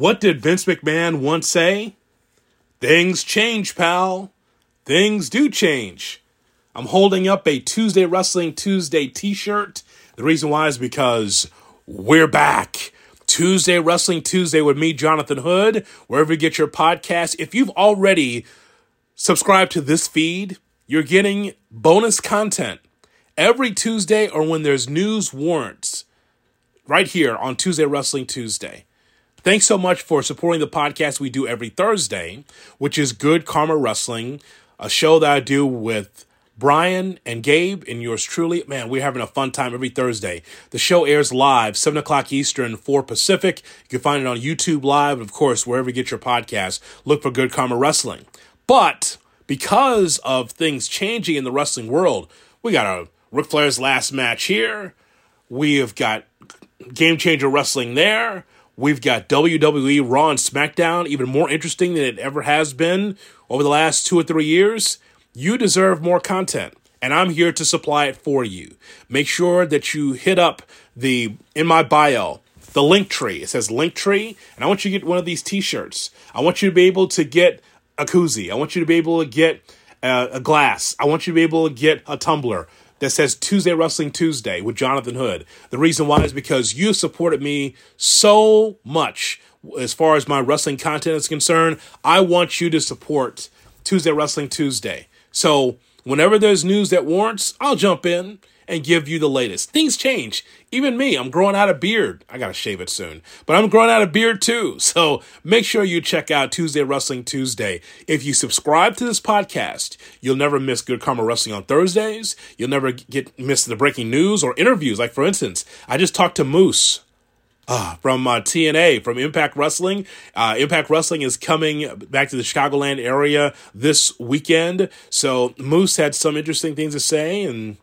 What did Vince McMahon once say? Things change, pal. Things do change. I'm holding up a Tuesday Wrestling Tuesday t shirt. The reason why is because we're back. Tuesday Wrestling Tuesday with me, Jonathan Hood, wherever you get your podcast. If you've already subscribed to this feed, you're getting bonus content every Tuesday or when there's news warrants right here on Tuesday Wrestling Tuesday. Thanks so much for supporting the podcast we do every Thursday, which is Good Karma Wrestling, a show that I do with Brian and Gabe and yours truly. Man, we're having a fun time every Thursday. The show airs live, 7 o'clock Eastern, 4 Pacific. You can find it on YouTube Live, and of course, wherever you get your podcast. Look for Good Karma Wrestling. But because of things changing in the wrestling world, we got a Ric Flair's last match here. We have got Game Changer Wrestling there. We've got WWE Raw and SmackDown, even more interesting than it ever has been over the last two or three years. You deserve more content, and I'm here to supply it for you. Make sure that you hit up the in my bio the link tree. It says link tree, and I want you to get one of these t-shirts. I want you to be able to get a koozie. I want you to be able to get uh, a glass. I want you to be able to get a tumbler that says Tuesday Wrestling Tuesday with Jonathan Hood. The reason why is because you supported me so much as far as my wrestling content is concerned. I want you to support Tuesday Wrestling Tuesday. So whenever there's news that warrants, I'll jump in and give you the latest. Things change. Even me, I'm growing out a beard. I gotta shave it soon, but I'm growing out a beard too. So make sure you check out Tuesday Wrestling Tuesday. If you subscribe to this podcast, you'll never miss Good Karma Wrestling on Thursdays. You'll never get miss the breaking news or interviews. Like for instance, I just talked to Moose. Uh, from uh, TNA, from Impact Wrestling. Uh, Impact Wrestling is coming back to the Chicagoland area this weekend. So Moose had some interesting things to say, and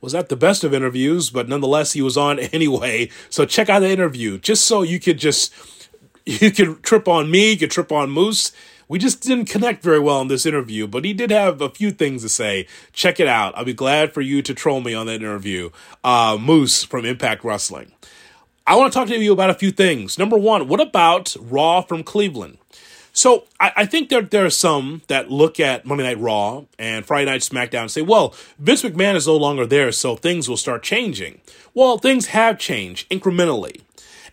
was not the best of interviews, but nonetheless, he was on anyway. So check out the interview just so you could just, you could trip on me, you could trip on Moose. We just didn't connect very well in this interview, but he did have a few things to say. Check it out. I'll be glad for you to troll me on that interview. Uh, Moose from Impact Wrestling. I want to talk to you about a few things. Number one, what about Raw from Cleveland? So I, I, think that there are some that look at Monday Night Raw and Friday Night SmackDown and say, well, Vince McMahon is no longer there, so things will start changing. Well, things have changed incrementally.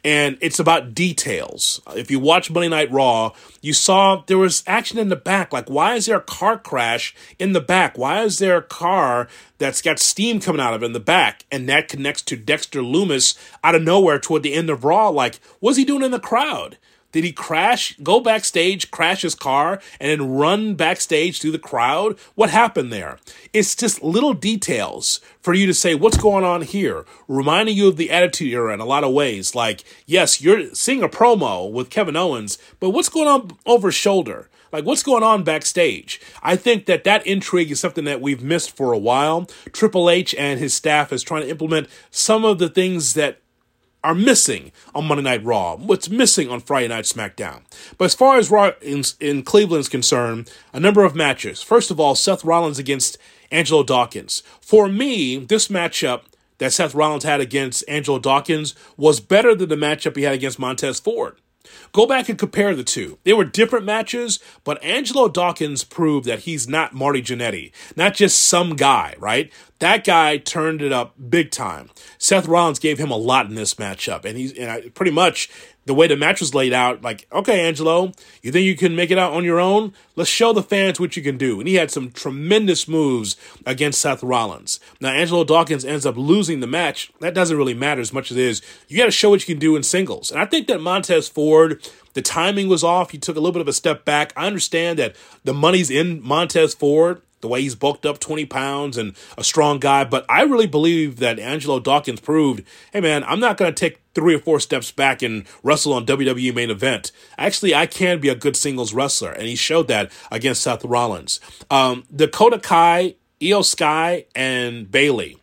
And it's about details. If you watch Monday Night Raw, you saw there was action in the back. Like, why is there a car crash in the back? Why is there a car that's got steam coming out of it in the back? And that connects to Dexter Lumis out of nowhere toward the end of Raw. Like, what's he doing in the crowd? Did he crash, go backstage, crash his car, and then run backstage through the crowd? What happened there? It's just little details for you to say, what's going on here? Reminding you of the Attitude Era in a lot of ways. Like, yes, you're seeing a promo with Kevin Owens, but what's going on over shoulder? Like, what's going on backstage? I think that that intrigue is something that we've missed for a while. Triple H and his staff is trying to implement some of the things that are missing on Monday Night Raw, what's missing on Friday Night SmackDown. But as far as Raw in, in Cleveland's concerned, a number of matches. First of all, Seth Rollins against Angelo Dawkins. For me, this matchup that Seth Rollins had against Angelo Dawkins was better than the matchup he had against Montez Ford. Go back and compare the two. They were different matches, but Angelo Dawkins proved that he's not Marty Jannetty, not just some guy, right? That guy turned it up big time. Seth Rollins gave him a lot in this matchup, and he's and I, pretty much the way the match was laid out, like, okay, Angelo, you think you can make it out on your own? Let's show the fans what you can do. And he had some tremendous moves against Seth Rollins. Now, Angelo Dawkins ends up losing the match. That doesn't really matter as much as it is. You got to show what you can do in singles. And I think that Montez Ford, the timing was off. He took a little bit of a step back. I understand that the money's in Montez Ford the way he's bulked up 20 pounds and a strong guy. But I really believe that Angelo Dawkins proved, hey man, I'm not going to take three or four steps back and wrestle on WWE main event. Actually, I can be a good singles wrestler. And he showed that against Seth Rollins. Um, Dakota Kai, Iyo Sky, and Bayley.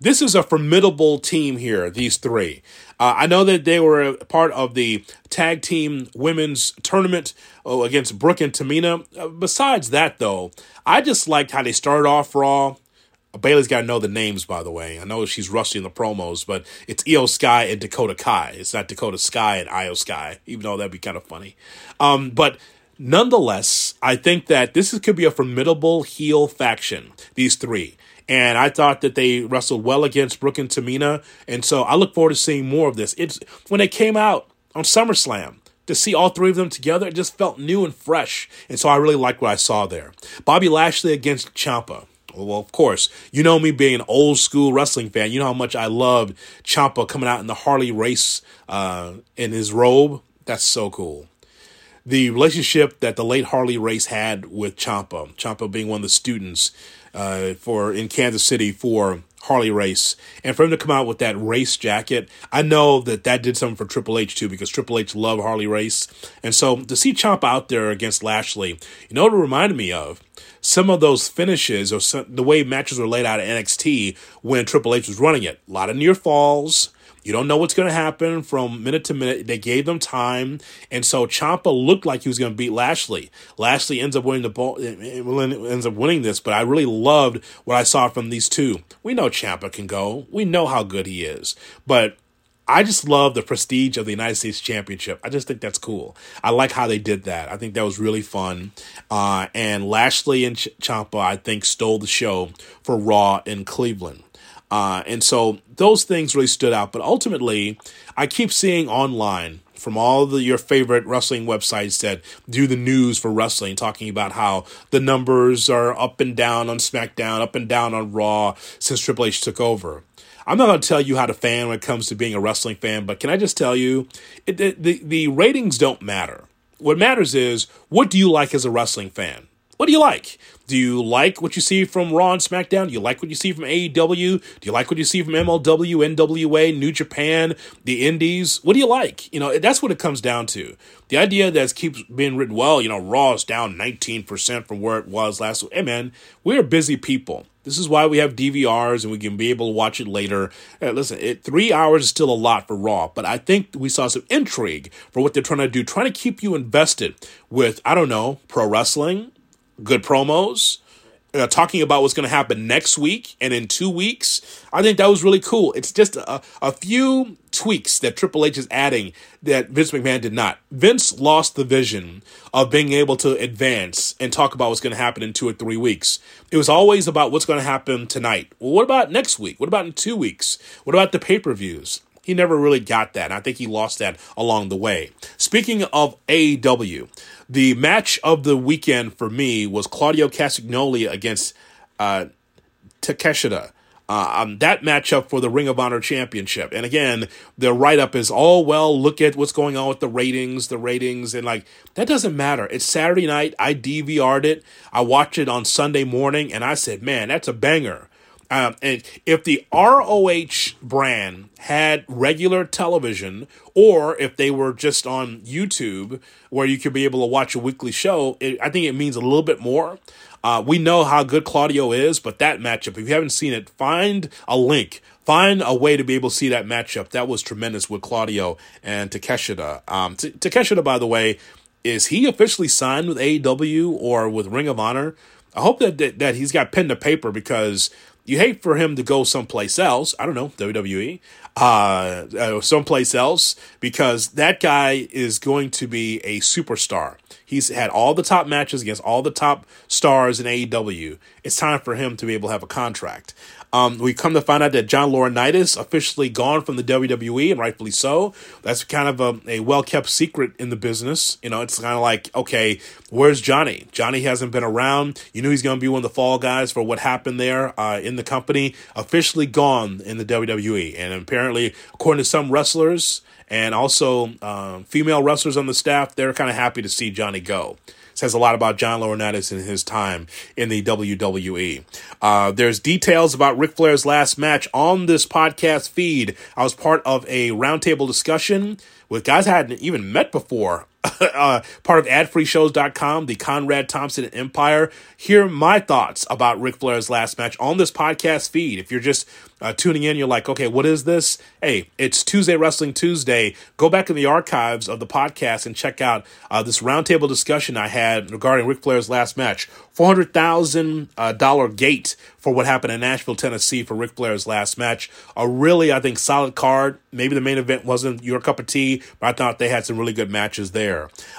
This is a formidable team here, these three. Uh, I know that they were part of the tag team women's tournament oh, against Brooke and Tamina. Uh, besides that, though, I just liked how they started off Raw. Bayley's got to know the names, by the way. I know she's rusty in the promos, but it's Iyo Sky and Dakota Kai. It's not Dakota Sky and Iyo Sky, even though that'd be kind of funny. Um, but nonetheless, I think that this could be a formidable heel faction, these three. And I thought that they wrestled well against Brooke and Tamina. And so I look forward to seeing more of this. It's when they came out on SummerSlam, to see all three of them together, it just felt new and fresh. And so I really liked what I saw there. Bobby Lashley against Ciampa. Well, of course, you know me being an old school wrestling fan. You know how much I loved Ciampa coming out in the Harley Race uh, in his robe. That's so cool. The relationship that the late Harley Race had with Ciampa, Ciampa being one of the students uh, for in Kansas City for Harley Race, and for him to come out with that race jacket, I know that that did something for Triple H too because Triple H loved Harley Race, and so to see Ciampa out there against Lashley, you know what it reminded me of some of those finishes or some, the way matches were laid out at NXT when Triple H was running it. A lot of near falls. You don't know what's going to happen from minute to minute. They gave them time, and so Ciampa looked like he was going to beat Lashley. Lashley ends up winning the ball, ends up winning this, but I really loved what I saw from these two. We know Ciampa can go. We know how good he is, but I just love the prestige of the United States Championship. I just think that's cool. I like how they did that. I think that was really fun. Uh, and Lashley and Ch- Ciampa, I think, stole the show for Raw in Cleveland. Uh, and so those things really stood out. But ultimately, I keep seeing online from all the your favorite wrestling websites that do the news for wrestling, talking about how the numbers are up and down on SmackDown, up and down on Raw since Triple H took over. I'm not going to tell you how to fan when it comes to being a wrestling fan, but can I just tell you, it, the, the, the ratings don't matter. What matters is what do you like as a wrestling fan? What do you like? Do you like what you see from Raw and SmackDown? Do you like what you see from AEW? Do you like what you see from MLW, NWA, New Japan, the Indies? What do you like? You know, that's what it comes down to. The idea that keeps being written, well, you know, Raw is down 19% from where it was last week. Hey, man, we're busy people. This is why we have DVRs and we can be able to watch it later. Hey, listen, it, three hours is still a lot for Raw, but I think we saw some intrigue for what they're trying to do, trying to keep you invested with, I don't know, pro wrestling, good promos, uh, talking about what's going to happen next week and in two weeks. I think that was really cool. It's just a, a few tweaks that Triple H is adding that Vince McMahon did not. Vince lost the vision of being able to advance and talk about what's going to happen in two or three weeks. It was always about what's going to happen tonight. Well, what about next week? What about in two weeks? What about the pay per views? He never really got that. And I think he lost that along the way. Speaking of AEW, the match of the weekend for me was Claudio Castagnoli against uh, Takeshita. Uh, um, that matchup for the Ring of Honor Championship. And again, the write up is, oh, well, look at what's going on with the ratings, the ratings. And like, that doesn't matter. It's Saturday night. I DVR'd it. I watched it on Sunday morning and I said, man, that's a banger. Um, and if the ROH brand had regular television, or if they were just on YouTube where you could be able to watch a weekly show, it, I think it means a little bit more. Uh, we know how good Claudio is, but that matchup, if you haven't seen it, find a link. Find a way to be able to see that matchup. That was tremendous with Claudio and Takeshita. Um, T- Takeshita, by the way, is he officially signed with AEW or with Ring of Honor? I hope that, that, that he's got pen to paper because you hate for him to go someplace else. I don't know, WWE, uh, uh, someplace else, because that guy is going to be a superstar. He's had all the top matches against all the top stars in AEW. It's time for him to be able to have a contract. Um, we come to find out that John Laurinaitis officially gone from the WWE, and rightfully so. That's kind of a, a well kept secret in the business. You know, it's kind of like, okay, where's Johnny? Johnny hasn't been around. You knew he's going to be one of the fall guys for what happened there uh, in the company. Officially gone in the WWE, and apparently, according to some wrestlers and also um, female wrestlers on the staff, they're kind of happy to see Johnny go says a lot about John Laurinaitis and his time in the WWE. Uh, there's details about Ric Flair's last match on this podcast feed. I was part of a roundtable discussion with guys I hadn't even met before uh, part of adfreeshows.com, the Conrad Thompson Empire. Hear my thoughts about Ric Flair's last match on this podcast feed. If you're just uh, tuning in, you're like, okay, what is this? Hey, it's Tuesday Wrestling Tuesday. Go back in the archives of the podcast and check out uh, this roundtable discussion I had regarding Ric Flair's last match. $400,000 uh, gate for what happened in Nashville, Tennessee for Ric Flair's last match. A really, I think, solid card. Maybe the main event wasn't your cup of tea, but I thought they had some really good matches there.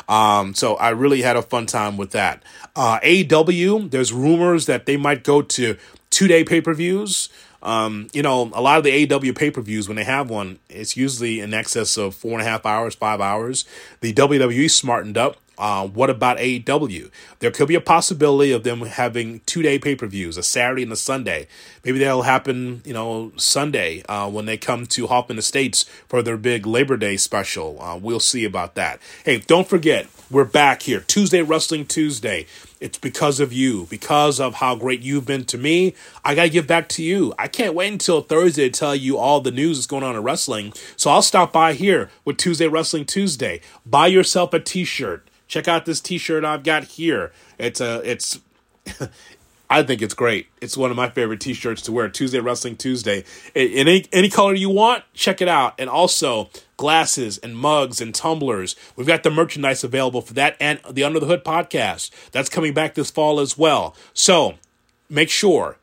Um, so I really had a fun time with that. Uh, AEW, there's rumors that they might go to two day pay per views. Um, you know, a lot of the AW pay per views, when they have one, it's usually in excess of four and a half hours, five hours. The WWE smartened up. Uh, what about AEW? There could be a possibility of them having two day pay per views, a Saturday and a Sunday. Maybe that'll happen, you know, Sunday uh, when they come to Hoffman Estates for their big Labor Day special. Uh, we'll see about that. Hey, don't forget, we're back here Tuesday Wrestling Tuesday. It's because of you, because of how great you've been to me. I got to give back to you. I can't wait until Thursday to tell you all the news that's going on in wrestling. So I'll stop by here with Tuesday Wrestling Tuesday. Buy yourself a t shirt. Check out this t shirt I've got here. It's a, it's, I think it's great. It's one of my favorite T-shirts to wear. Tuesday Wrestling Tuesday. In any any color you want, check it out. And also glasses and mugs and tumblers. We've got the merchandise available for that and the Under the Hood podcast. That's coming back this fall as well. So make sure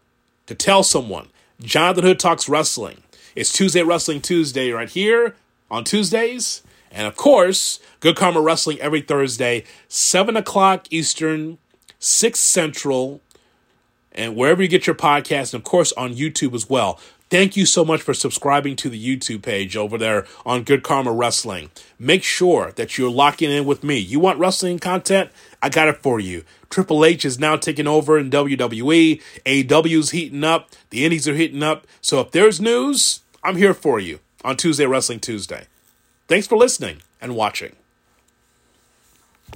to tell someone. Jonathan Hood talks wrestling. It's Tuesday Wrestling Tuesday right here on Tuesdays. And of course, Good Karma Wrestling every Thursday, 7 o'clock Eastern, 6 Central, and wherever you get your podcast, and of course on YouTube as well. Thank you so much for subscribing to the YouTube page over there on Good Karma Wrestling. Make sure that you're locking in with me. You want wrestling content? I got it for you. Triple H is now taking over in WWE. AEW's heating up. The Indies are heating up. So if there's news, I'm here for you on Tuesday Wrestling Tuesday. Thanks for listening and watching.